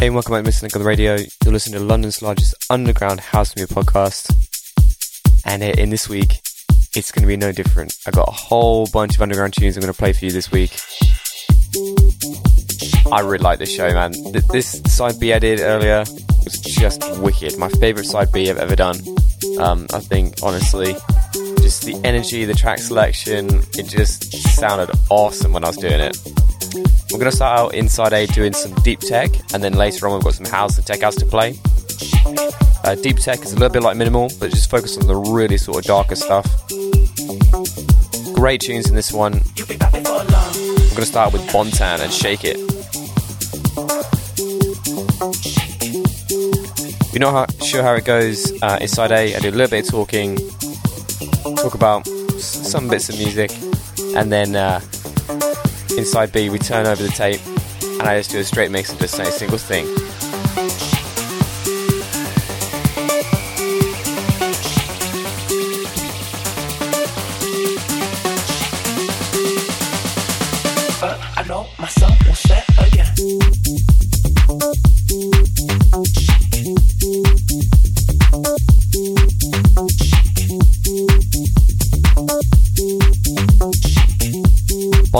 Hey, and welcome back to Missing Link on the radio. You're listening to London's largest underground house music podcast. And in this week, it's going to be no different. I've got a whole bunch of underground tunes I'm going to play for you this week. I really like this show, man. This side B I did earlier was just wicked. My favorite side B I've ever done. Um, I think, honestly, just the energy, the track selection, it just sounded awesome when I was doing it. We're going to start out inside A doing some deep tech, and then later on we've got some house and tech house to play. Uh, deep tech is a little bit like minimal, but just focus on the really sort of darker stuff. Great tunes in this one. We're going to start with Bontan and Shake It. You're not sure how it goes uh, inside A, I do a little bit of talking, talk about some bits of music, and then uh, inside B, we turn over the tape, and I just do a straight mix and just say a single thing.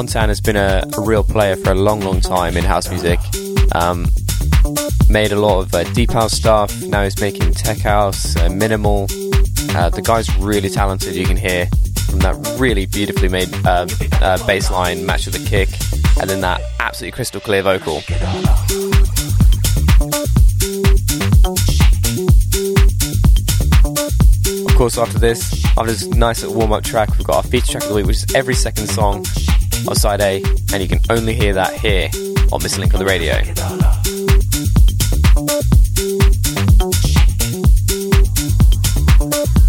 Bontan has been a, a, real player for a long, long time in house music. Um, made a lot of uh, deep house stuff. Now he's making tech house, uh, minimal. Uh, the guy's really talented. You can hear from that really beautifully made uh, uh, bass line matched with the kick, and then that absolutely crystal clear vocal. Of course, after this, after this nice little warm up track, we've got our feature track of the week, which is every second song on side A, and you can only hear that here on Missing Link on the radio.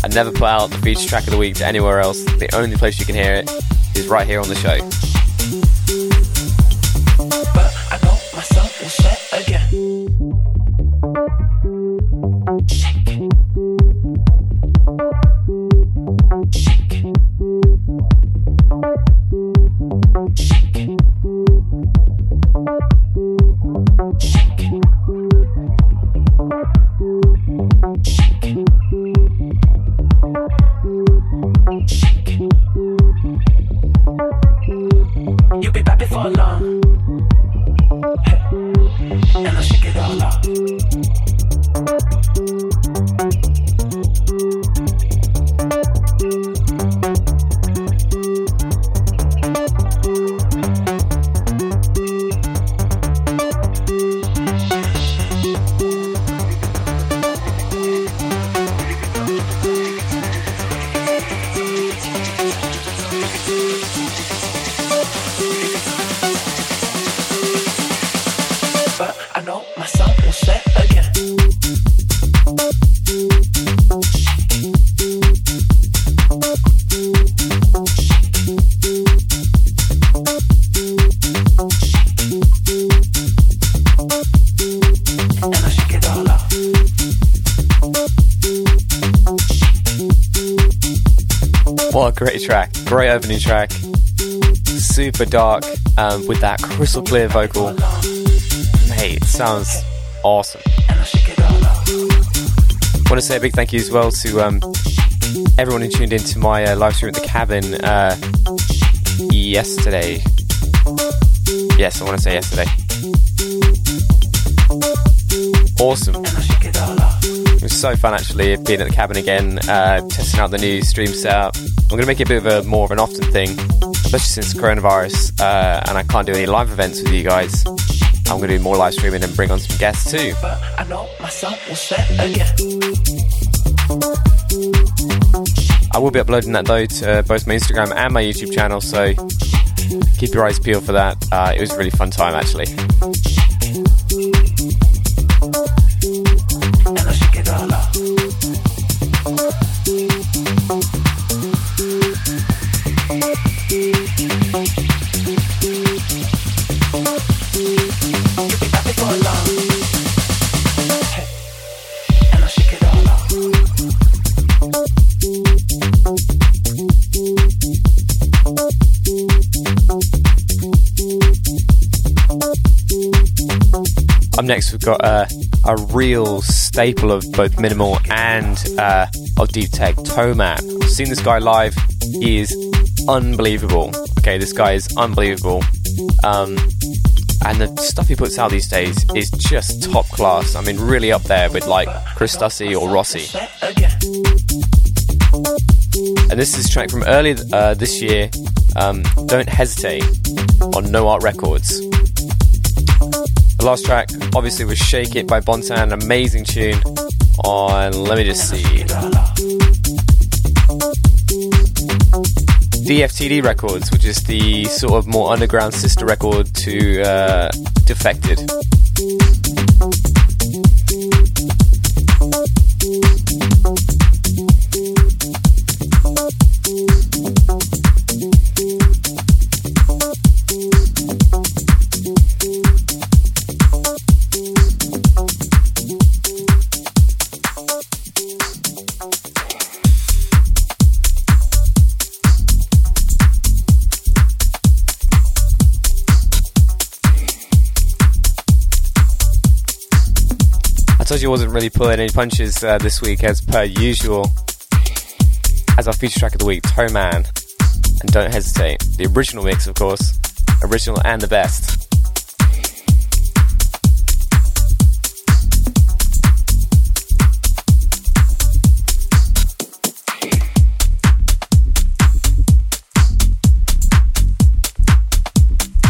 I never put out the feature track of the week to anywhere else. The only place you can hear it is right here on the show. Great track, great opening track, super dark um, with that crystal clear vocal. Mate, it sounds awesome. Want to say a big thank you as well to um, everyone who tuned into my uh, live stream at the cabin uh, yesterday. Yes, I want to say yesterday. Awesome. It was so fun actually being at the cabin again, uh, testing out the new stream setup. I'm going to make it a bit of a more of an often thing, especially since coronavirus, uh, and I can't do any live events with you guys. I'm going to do more live streaming and bring on some guests too. I will be uploading that though to uh, both my Instagram and my YouTube channel, so keep your eyes peeled for that. Uh, it was a really fun time actually. Got uh, a real staple of both minimal and uh, of deep tech, Toman. I've seen this guy live. He is unbelievable. Okay, this guy is unbelievable. Um, and the stuff he puts out these days is just top class. I mean, really up there with like Chris Stussy or Rossi. And this is a track from earlier uh, this year. Um, Don't hesitate on No Art Records. The last track, obviously, was Shake It by Bontan, an amazing tune on, let me just see, DFTD Records, which is the sort of more underground sister record to uh, Defected. Wasn't really pulling any punches uh, this week as per usual. As our feature track of the week, Toman and Don't Hesitate. The original mix, of course. Original and the best.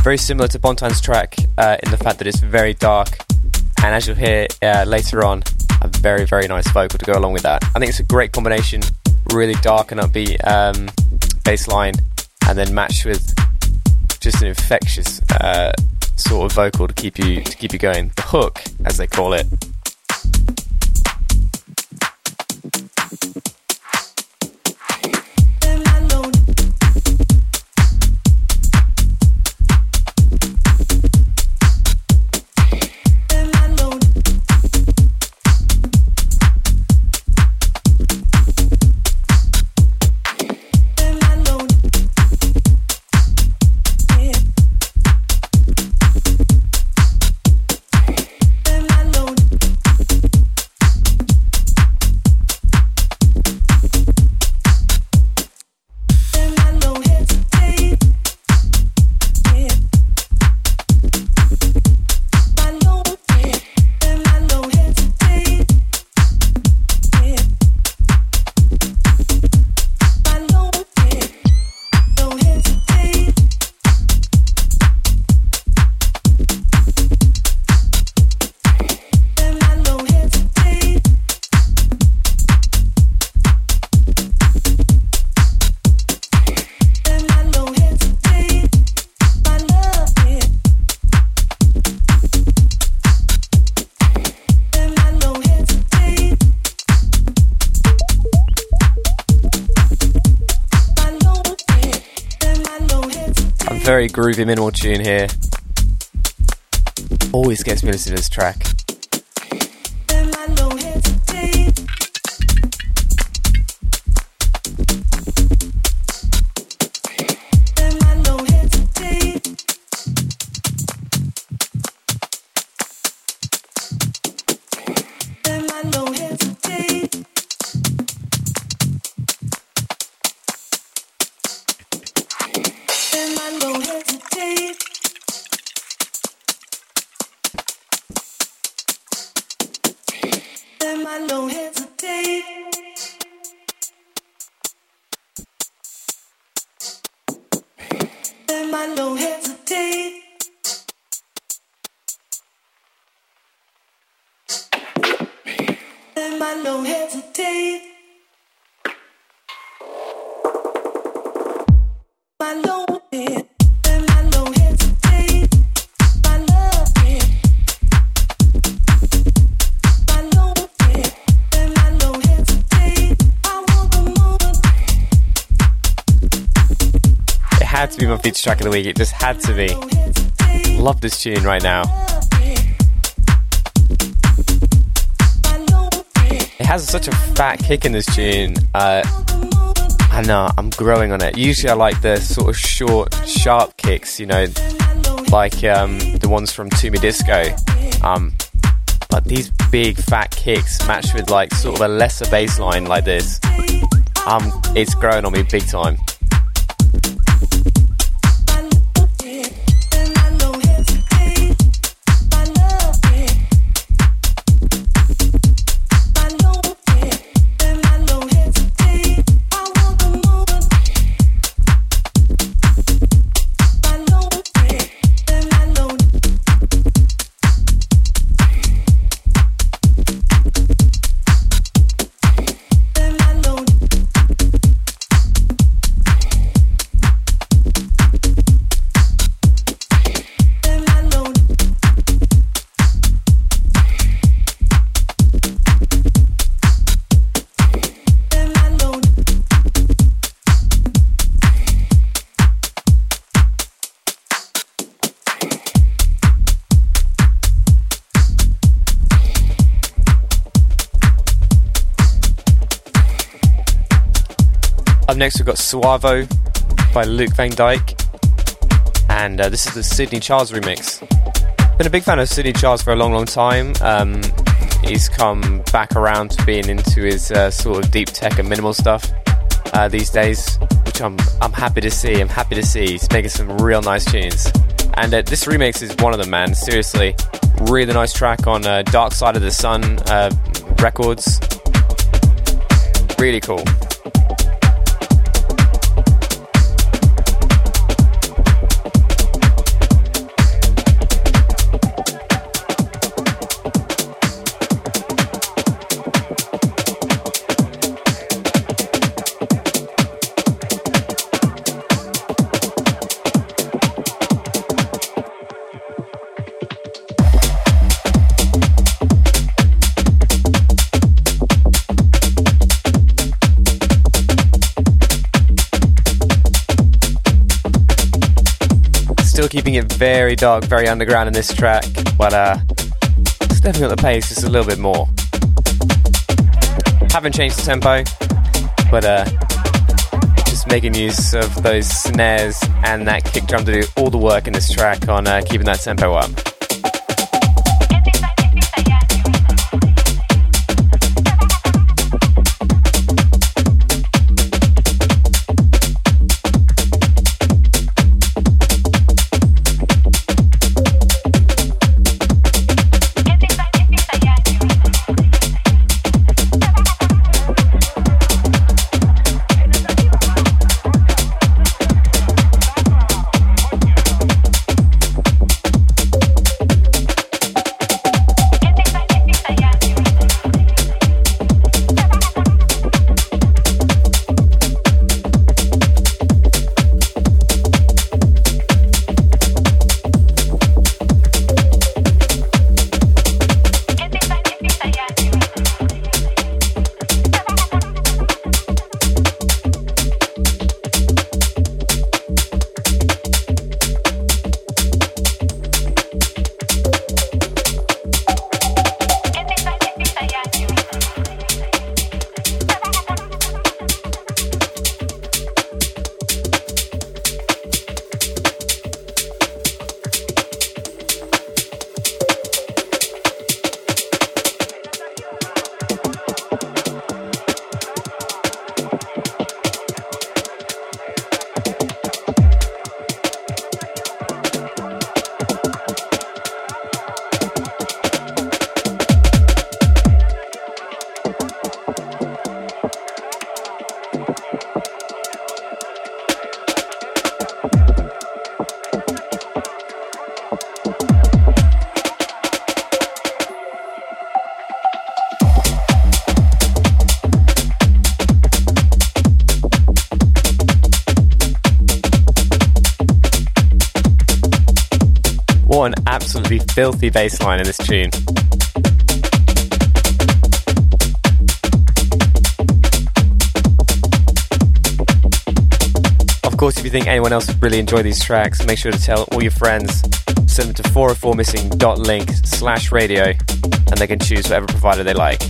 Very similar to Bontan's track uh, in the fact that it's very dark and as you'll hear uh, later on, a very, very nice vocal to go along with that. I think it's a great combination, really dark and upbeat um, bass line, and then matched with just an infectious uh, sort of vocal to keep you to keep you going. The hook, as they call it, very groovy minimal tune here. Always gets me listening to this track. Of the week. It just had to be. Love this tune right now. It has such a fat kick in this tune. Uh, I know, I'm growing on it. Usually I like the sort of short, sharp kicks, you know, like um, the ones from Toomy Disco. Um, But these big fat kicks matched with like sort of a lesser bass line like this, um, it's growing on me big time. Next we've got Suavo by Luuk van Dijk, and uh, this is the Sidney Charles remix. Been a big fan of Sidney Charles for a long, long time. Um, he's come back around to being into his uh, sort of deep tech and minimal stuff uh, these days, which I'm I'm happy to see. I'm happy to see he's making some real nice tunes, and uh, this remix is one of them, man. Seriously, really nice track on uh, Dark Side of the Sun uh, Records. Really cool. Keeping it very dark, very underground in this track, but uh, stepping up the pace just a little bit more. Haven't changed the tempo, but uh, just making use of those snares and that kick drum to do all the work in this track on uh, keeping that tempo up. Filthy bass line in this tune. Of course, if you think anyone else would really enjoy these tracks, make sure to tell all your friends. Send them to 404missing.link slash radio and they can choose whatever provider they like.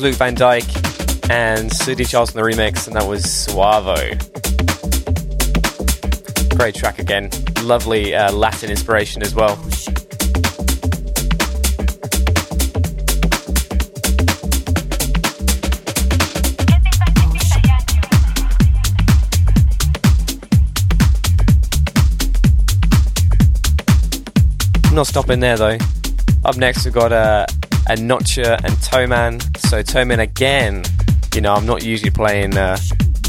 Luuk van Dijk and Sidney Charles in the remix, and that was Suavo. Great track again. Lovely uh, Latin inspiration as well. Not stopping there though. Up next, we've got uh, ANOTR and Toman. So Toman again. You know, I'm not usually playing uh,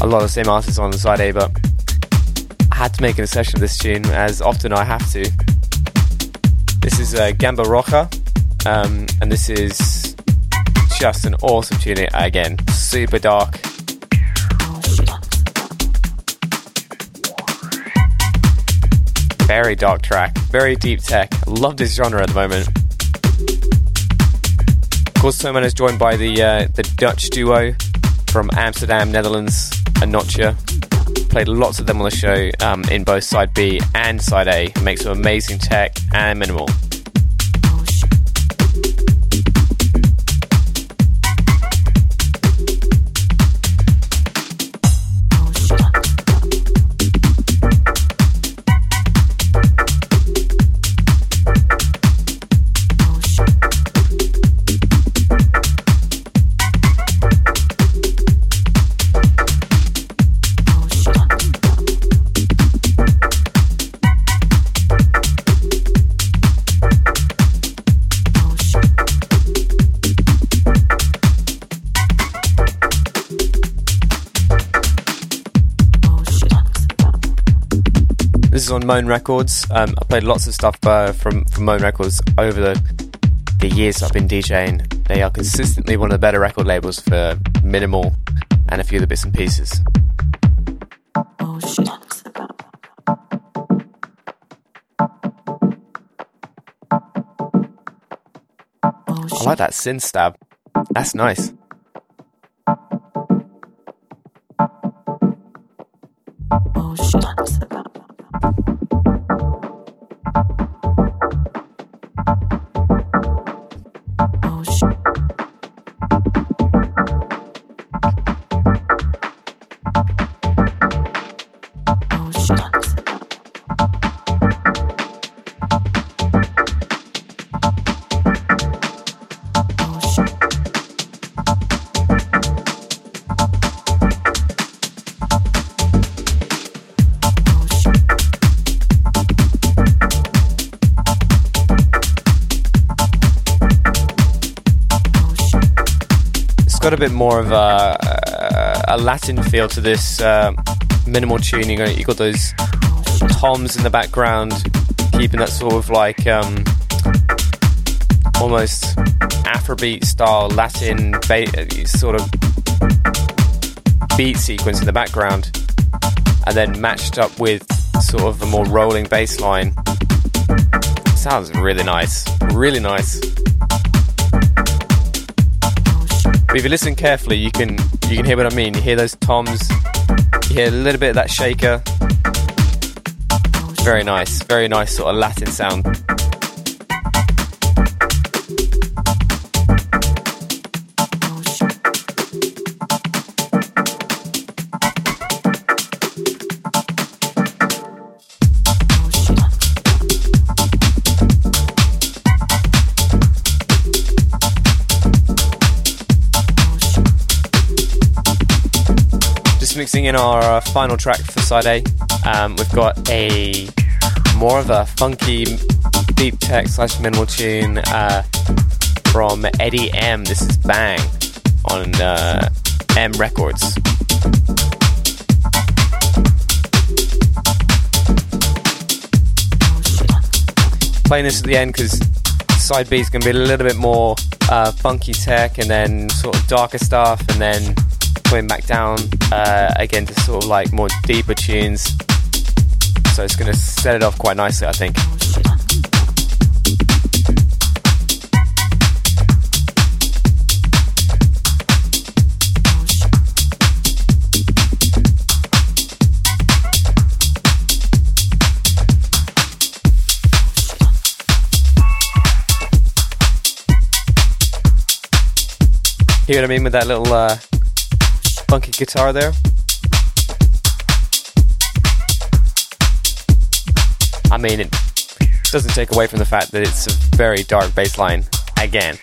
a lot of the same artists on the side A, but I had to make an exception of this tune, as often I have to. This is uh, Gamba Roja, um, and this is just an awesome tune again. Super dark. Very dark track, very deep tech. Love this genre at the moment course, Toman is joined by the uh, the Dutch duo from Amsterdam, Netherlands, ANOTR. Played lots of them on the show um, in both side B and side A. Makes some amazing tech and minimal. On Moan Records. Um, I played lots of stuff uh, from from Moan Records over the the years I've been DJing. They are consistently one of the better record labels for minimal and a few of the bits and pieces. I like that synth stab. That's nice. got bit more of a, a Latin feel to this uh, minimal tuning. You got those toms in the background, keeping that sort of like um, almost Afrobeat style Latin ba- sort of beat sequence in the background, and then matched up with sort of a more rolling bass line. Sounds really nice, really nice. But if you listen carefully, you can you can hear what I mean. You hear those toms, you hear a little bit of that shaker. Very nice, very nice sort of Latin sound. Mixing in our uh, final track for side A. Um, we've got a more of a funky deep tech slash minimal tune uh, from Eddie M. This is Bang on uh, M Records. Playing this at the end because side B is going to be a little bit more uh, funky tech and then sort of darker stuff and then coming back down uh, again to sort of like more deeper tunes. So it's going to set it off quite nicely, I think. You know what I mean with that little uh, funky guitar there? I mean, it doesn't take away from the fact that it's a very dark bass line again.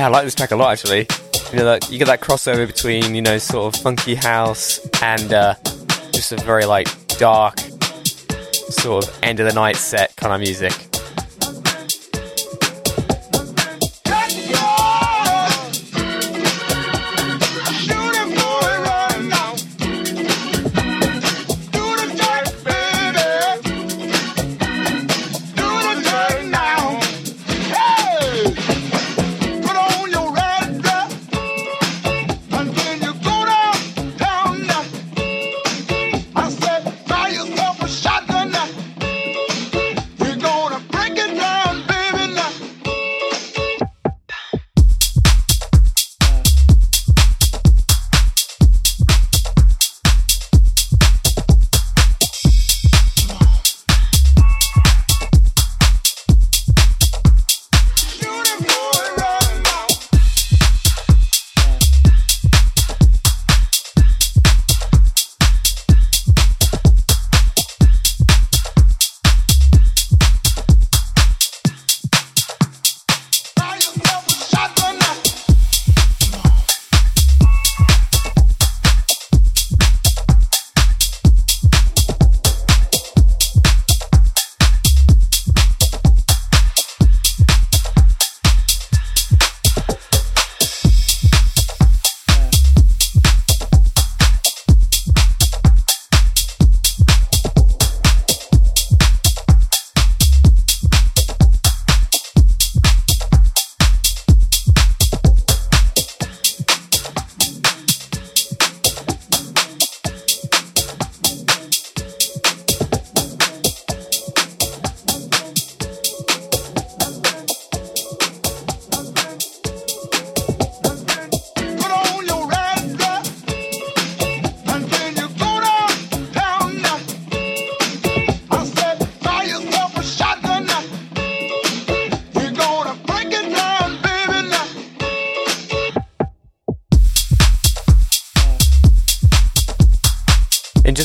Yeah, I like this track a lot actually. You know that you get that crossover between you know sort of funky house and uh, just a very like dark sort of end of the night set kind of music.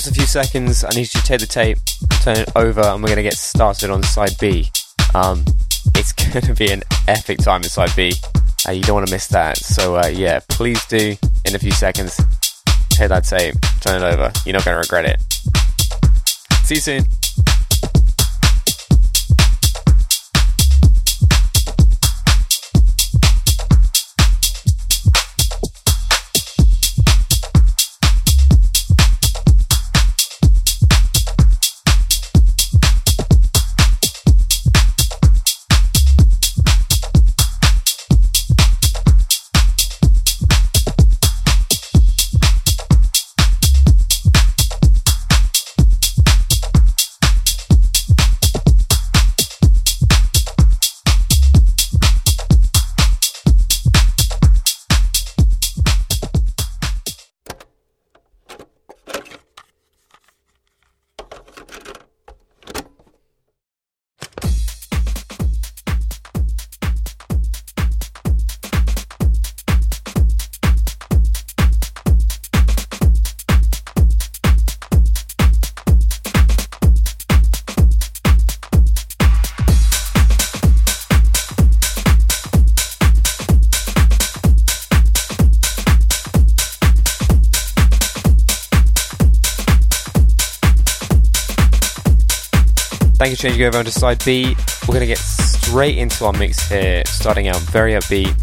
Seconds, I need you to take the tape, turn it over, and we're going to get started on side B. Um, it's going to be an epic time in side B. Uh, you don't want to miss that. So, uh, yeah, please do, in a few seconds, take that tape, turn it over. You're not going to regret it. See you soon. You for changing over onto side B. We're going to get straight into our mix here, starting out very upbeat,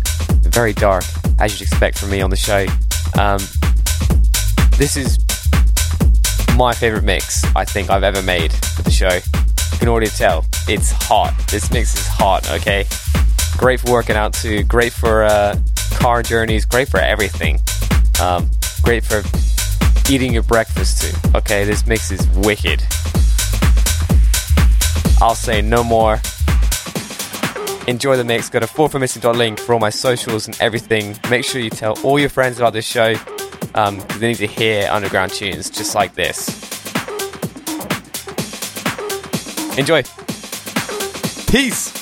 very dark, as you'd expect from me on the show. Um, this is my favorite mix I think I've ever made for the show. You can already tell it's hot. This mix is hot, okay? Great for working out too, great for uh, car journeys, great for everything. Um, great for eating your breakfast too. Okay, this mix is wicked. I'll say no more. Enjoy the mix. Go to 404missing.link for all my socials and everything. Make sure you tell all your friends about this show um, they need to hear underground tunes just like this. Enjoy. Peace.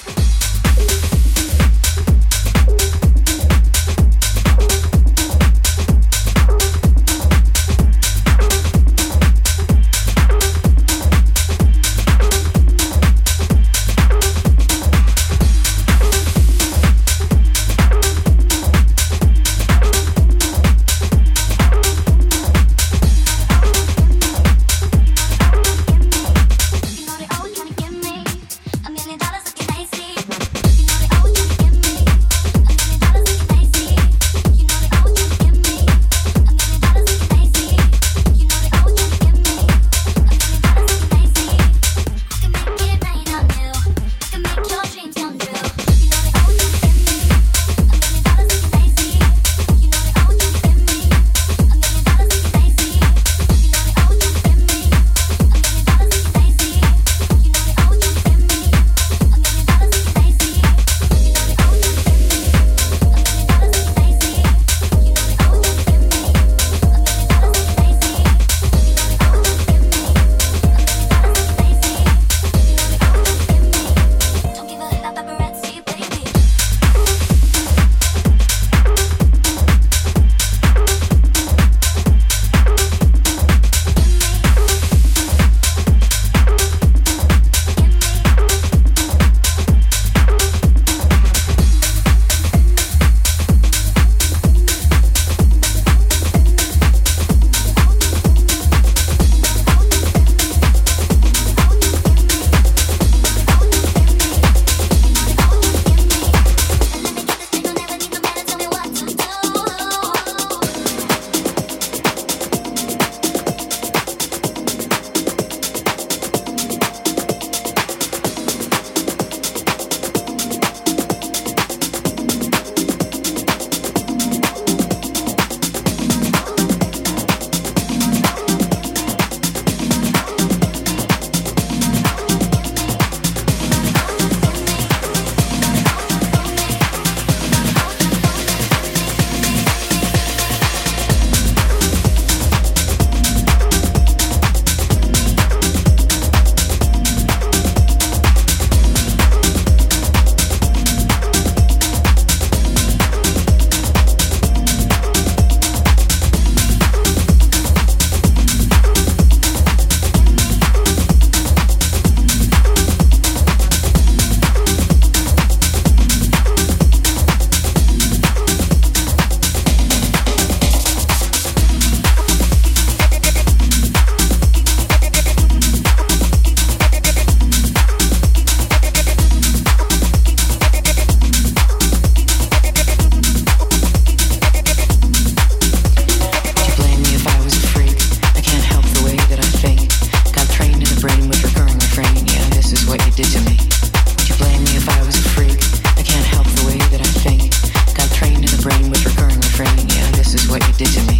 did to me.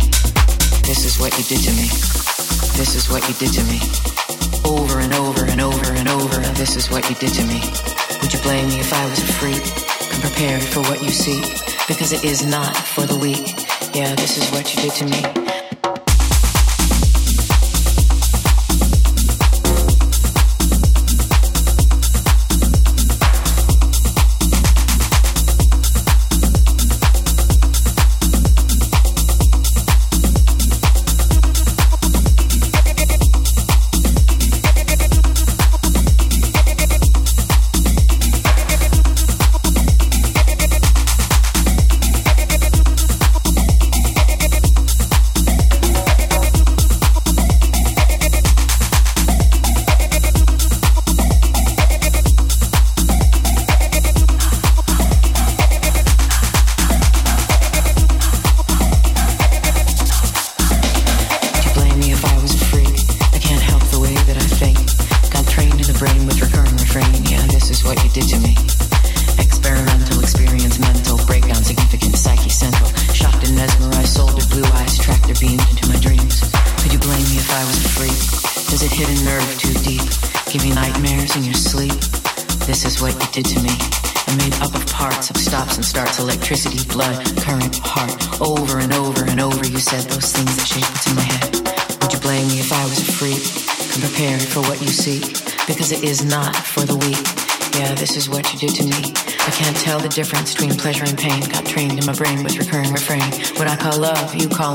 This is what you did to me. This is what you did to me. Over and over and over and over. This is what you did to me. Would you blame me if I was a freak? Come prepared for what you see because it is not for the weak. Yeah, this is what you did to me.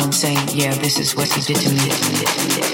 and saying, yeah, this is what he did to me.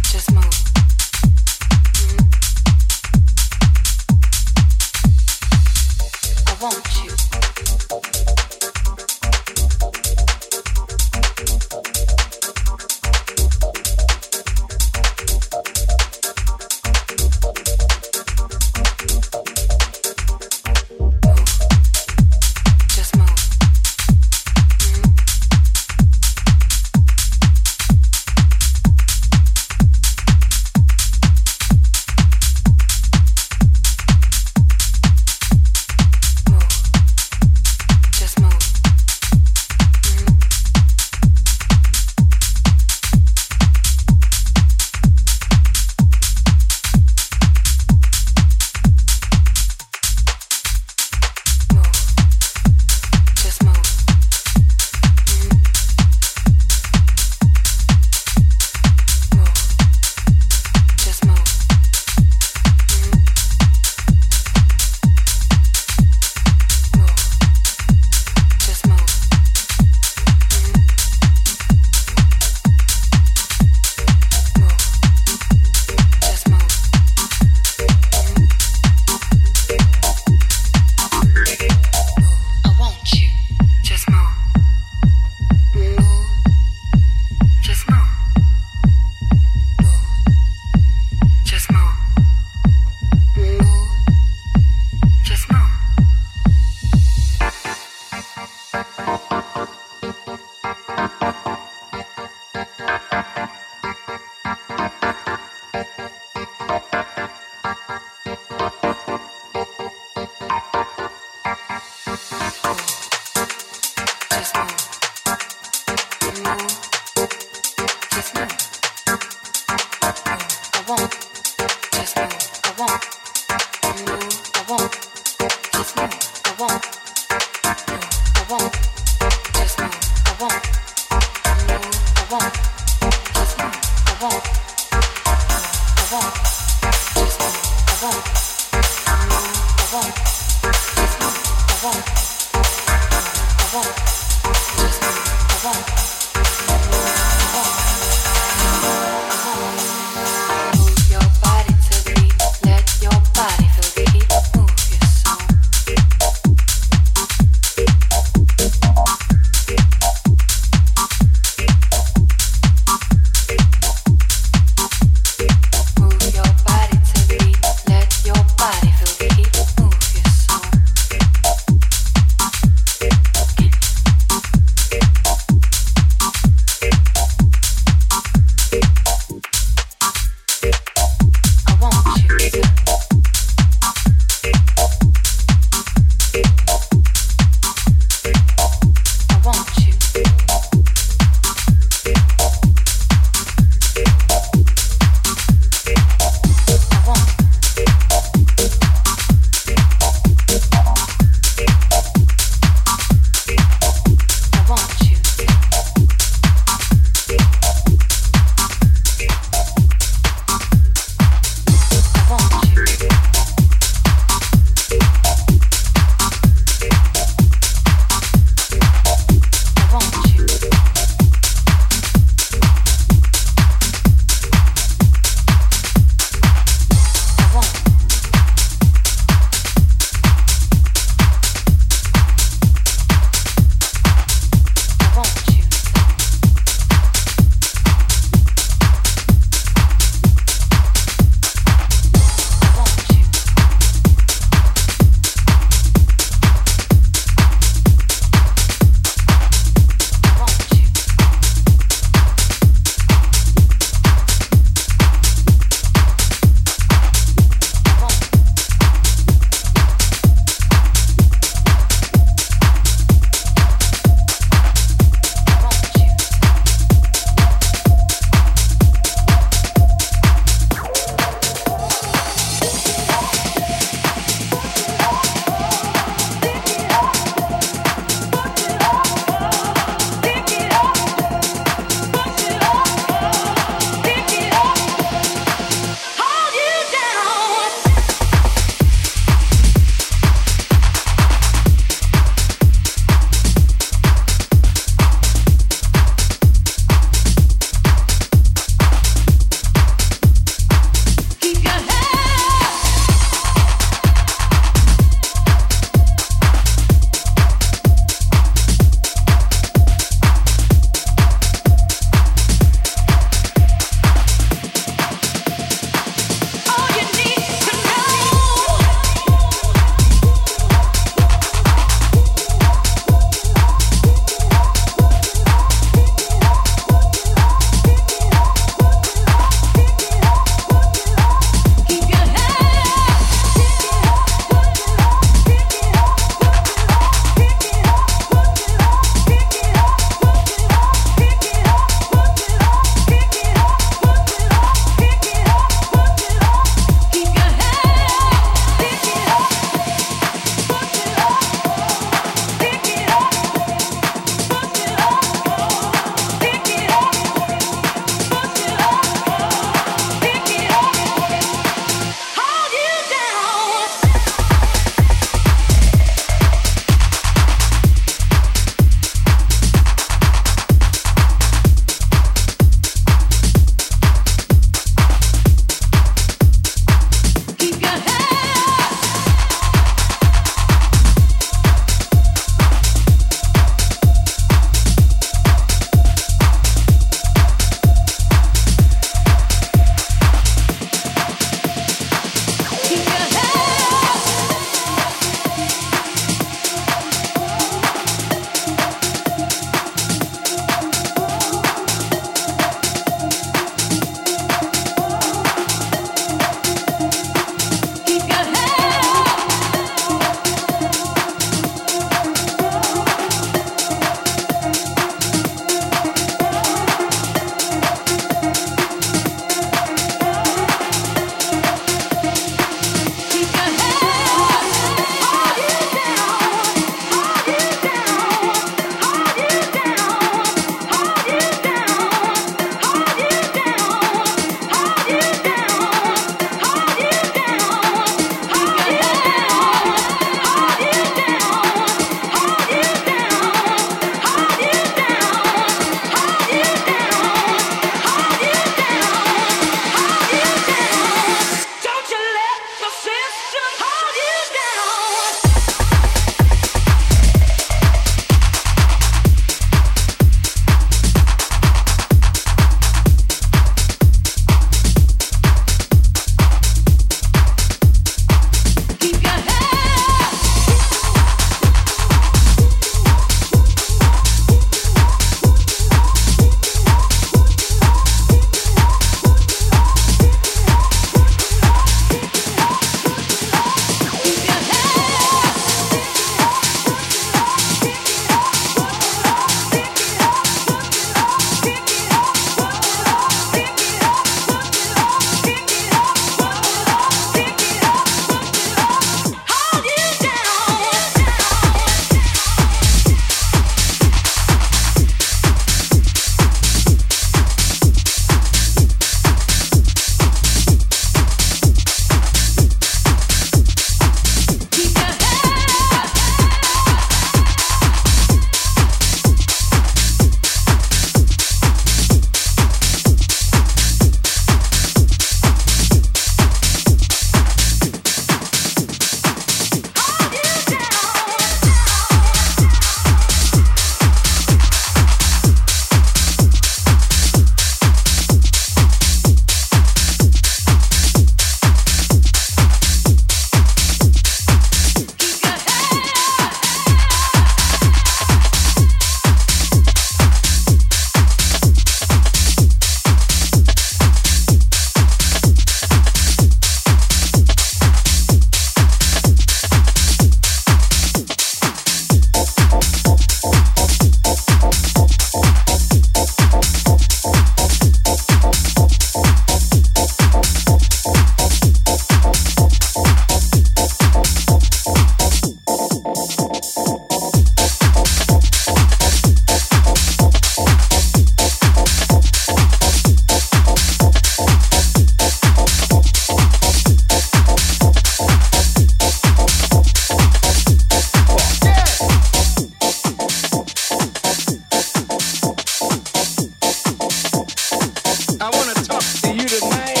tonight.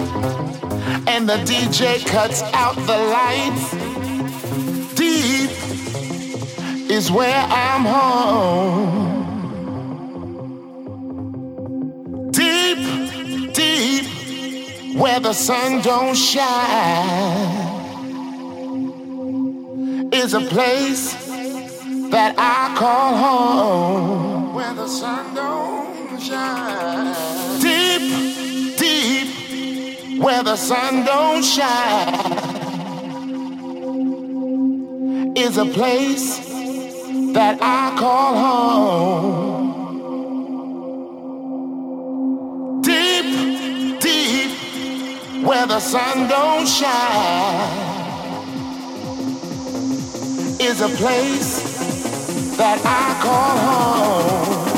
and the DJ cuts out the lights. Deep is where I'm home. Deep, deep, where the sun don't shine is a place that I call home where the sun don't where the sun don't shine is a place that I call home. Deep, deep, where the sun don't shine is a place that I call home.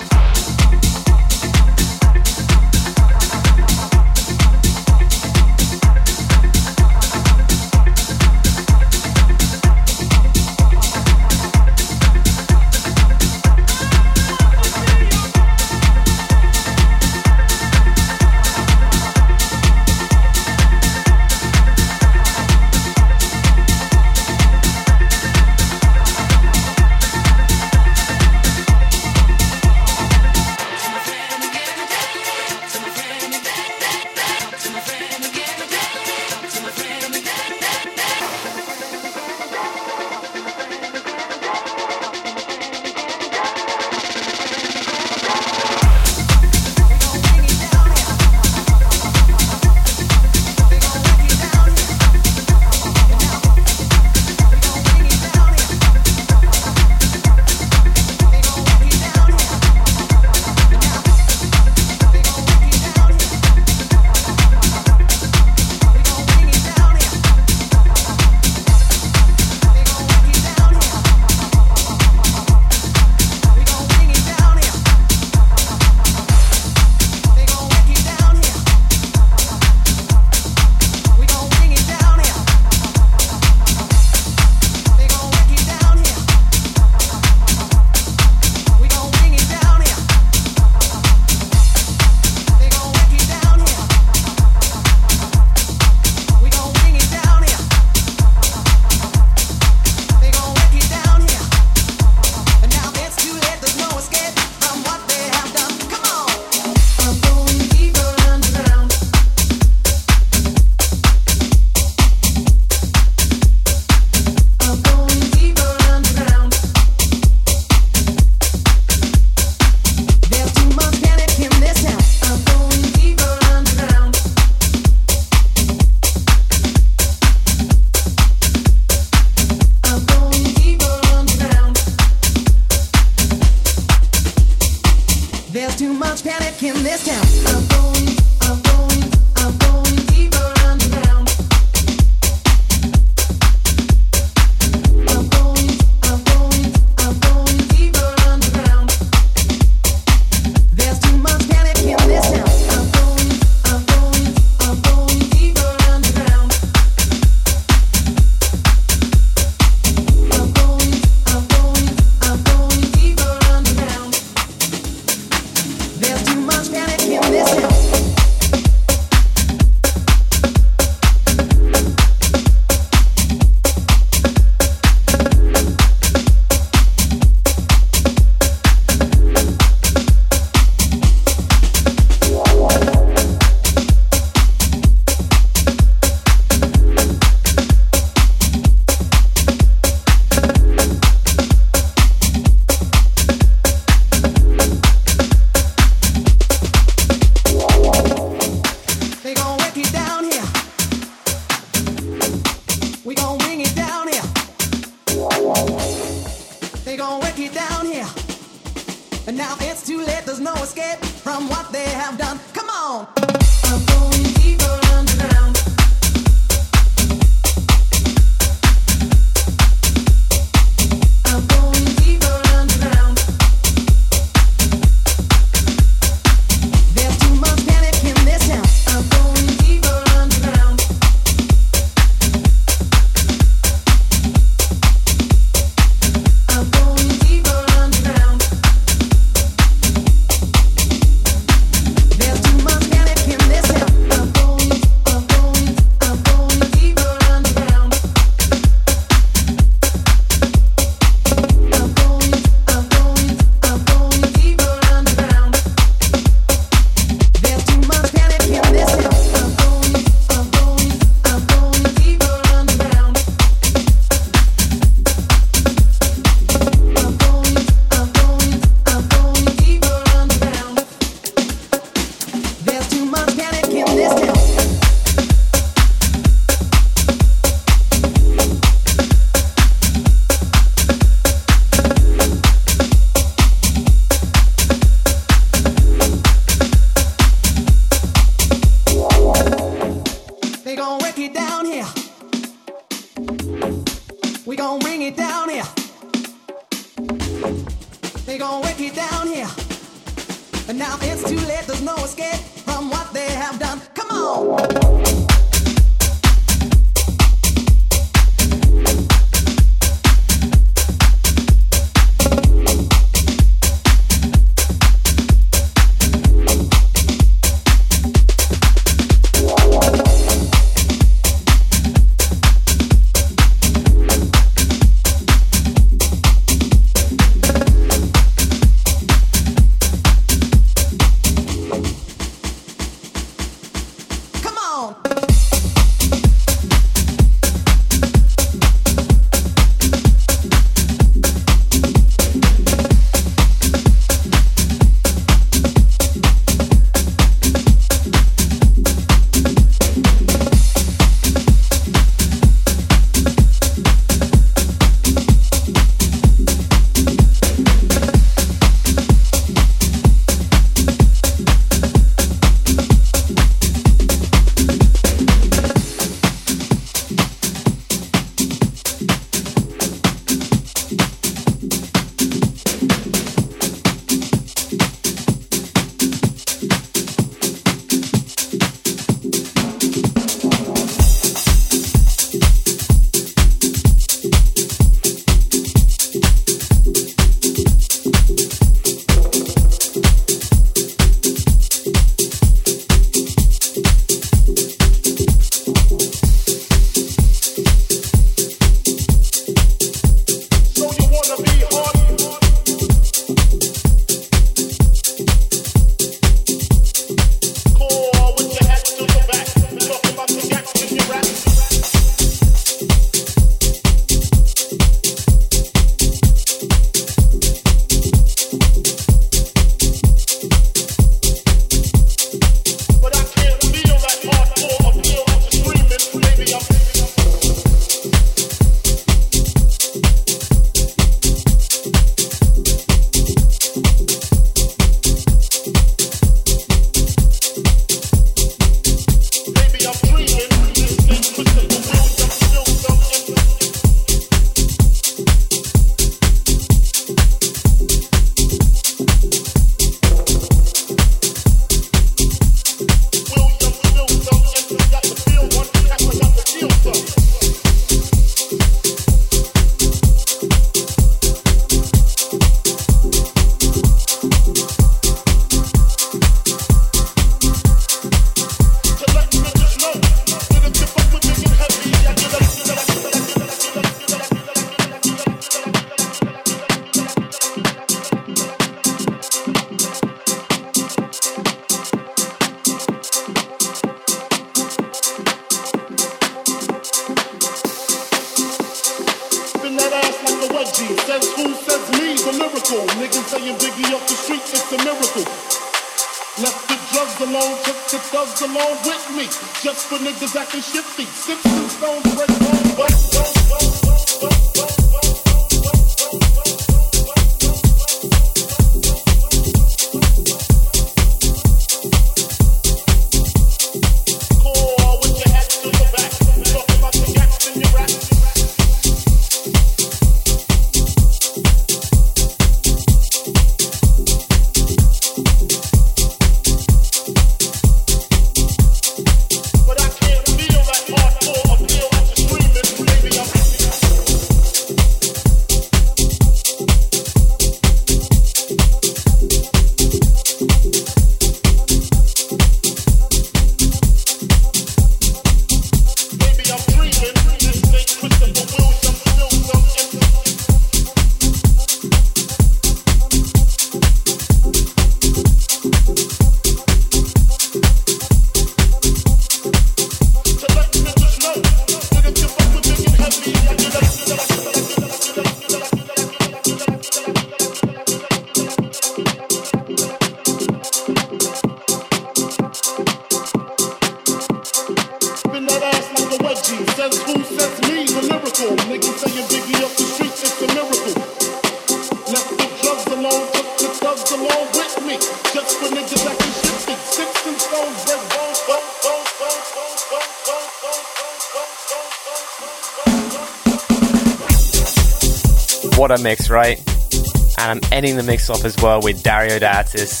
Mix off as well with Dario D'Attis.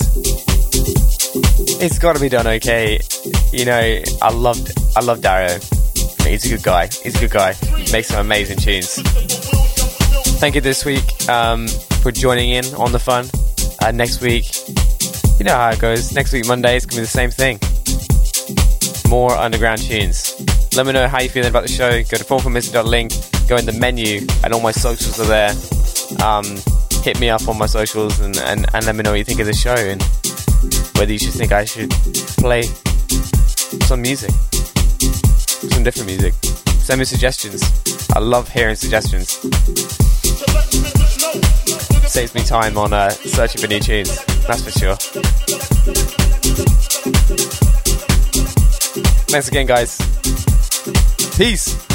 It's got to be done okay. You know, I loved, I love Dario. He's a good guy. He's a good guy. Makes some amazing tunes. Thank you this week um, for joining in on the fun. Uh, next week, you know how it goes. Next week, Monday, it's going to be the same thing. More underground tunes. Let me know how you're feeling about the show. Go to 404missing.link, go in the menu, and all my socials are there. Um, hit me up on my socials and, and, and let me know what you think of the show and whether you should think I should play some music, some different music. Send me suggestions. I love hearing suggestions. Saves me time on uh, searching for new tunes, that's for sure. Thanks again, guys. Peace.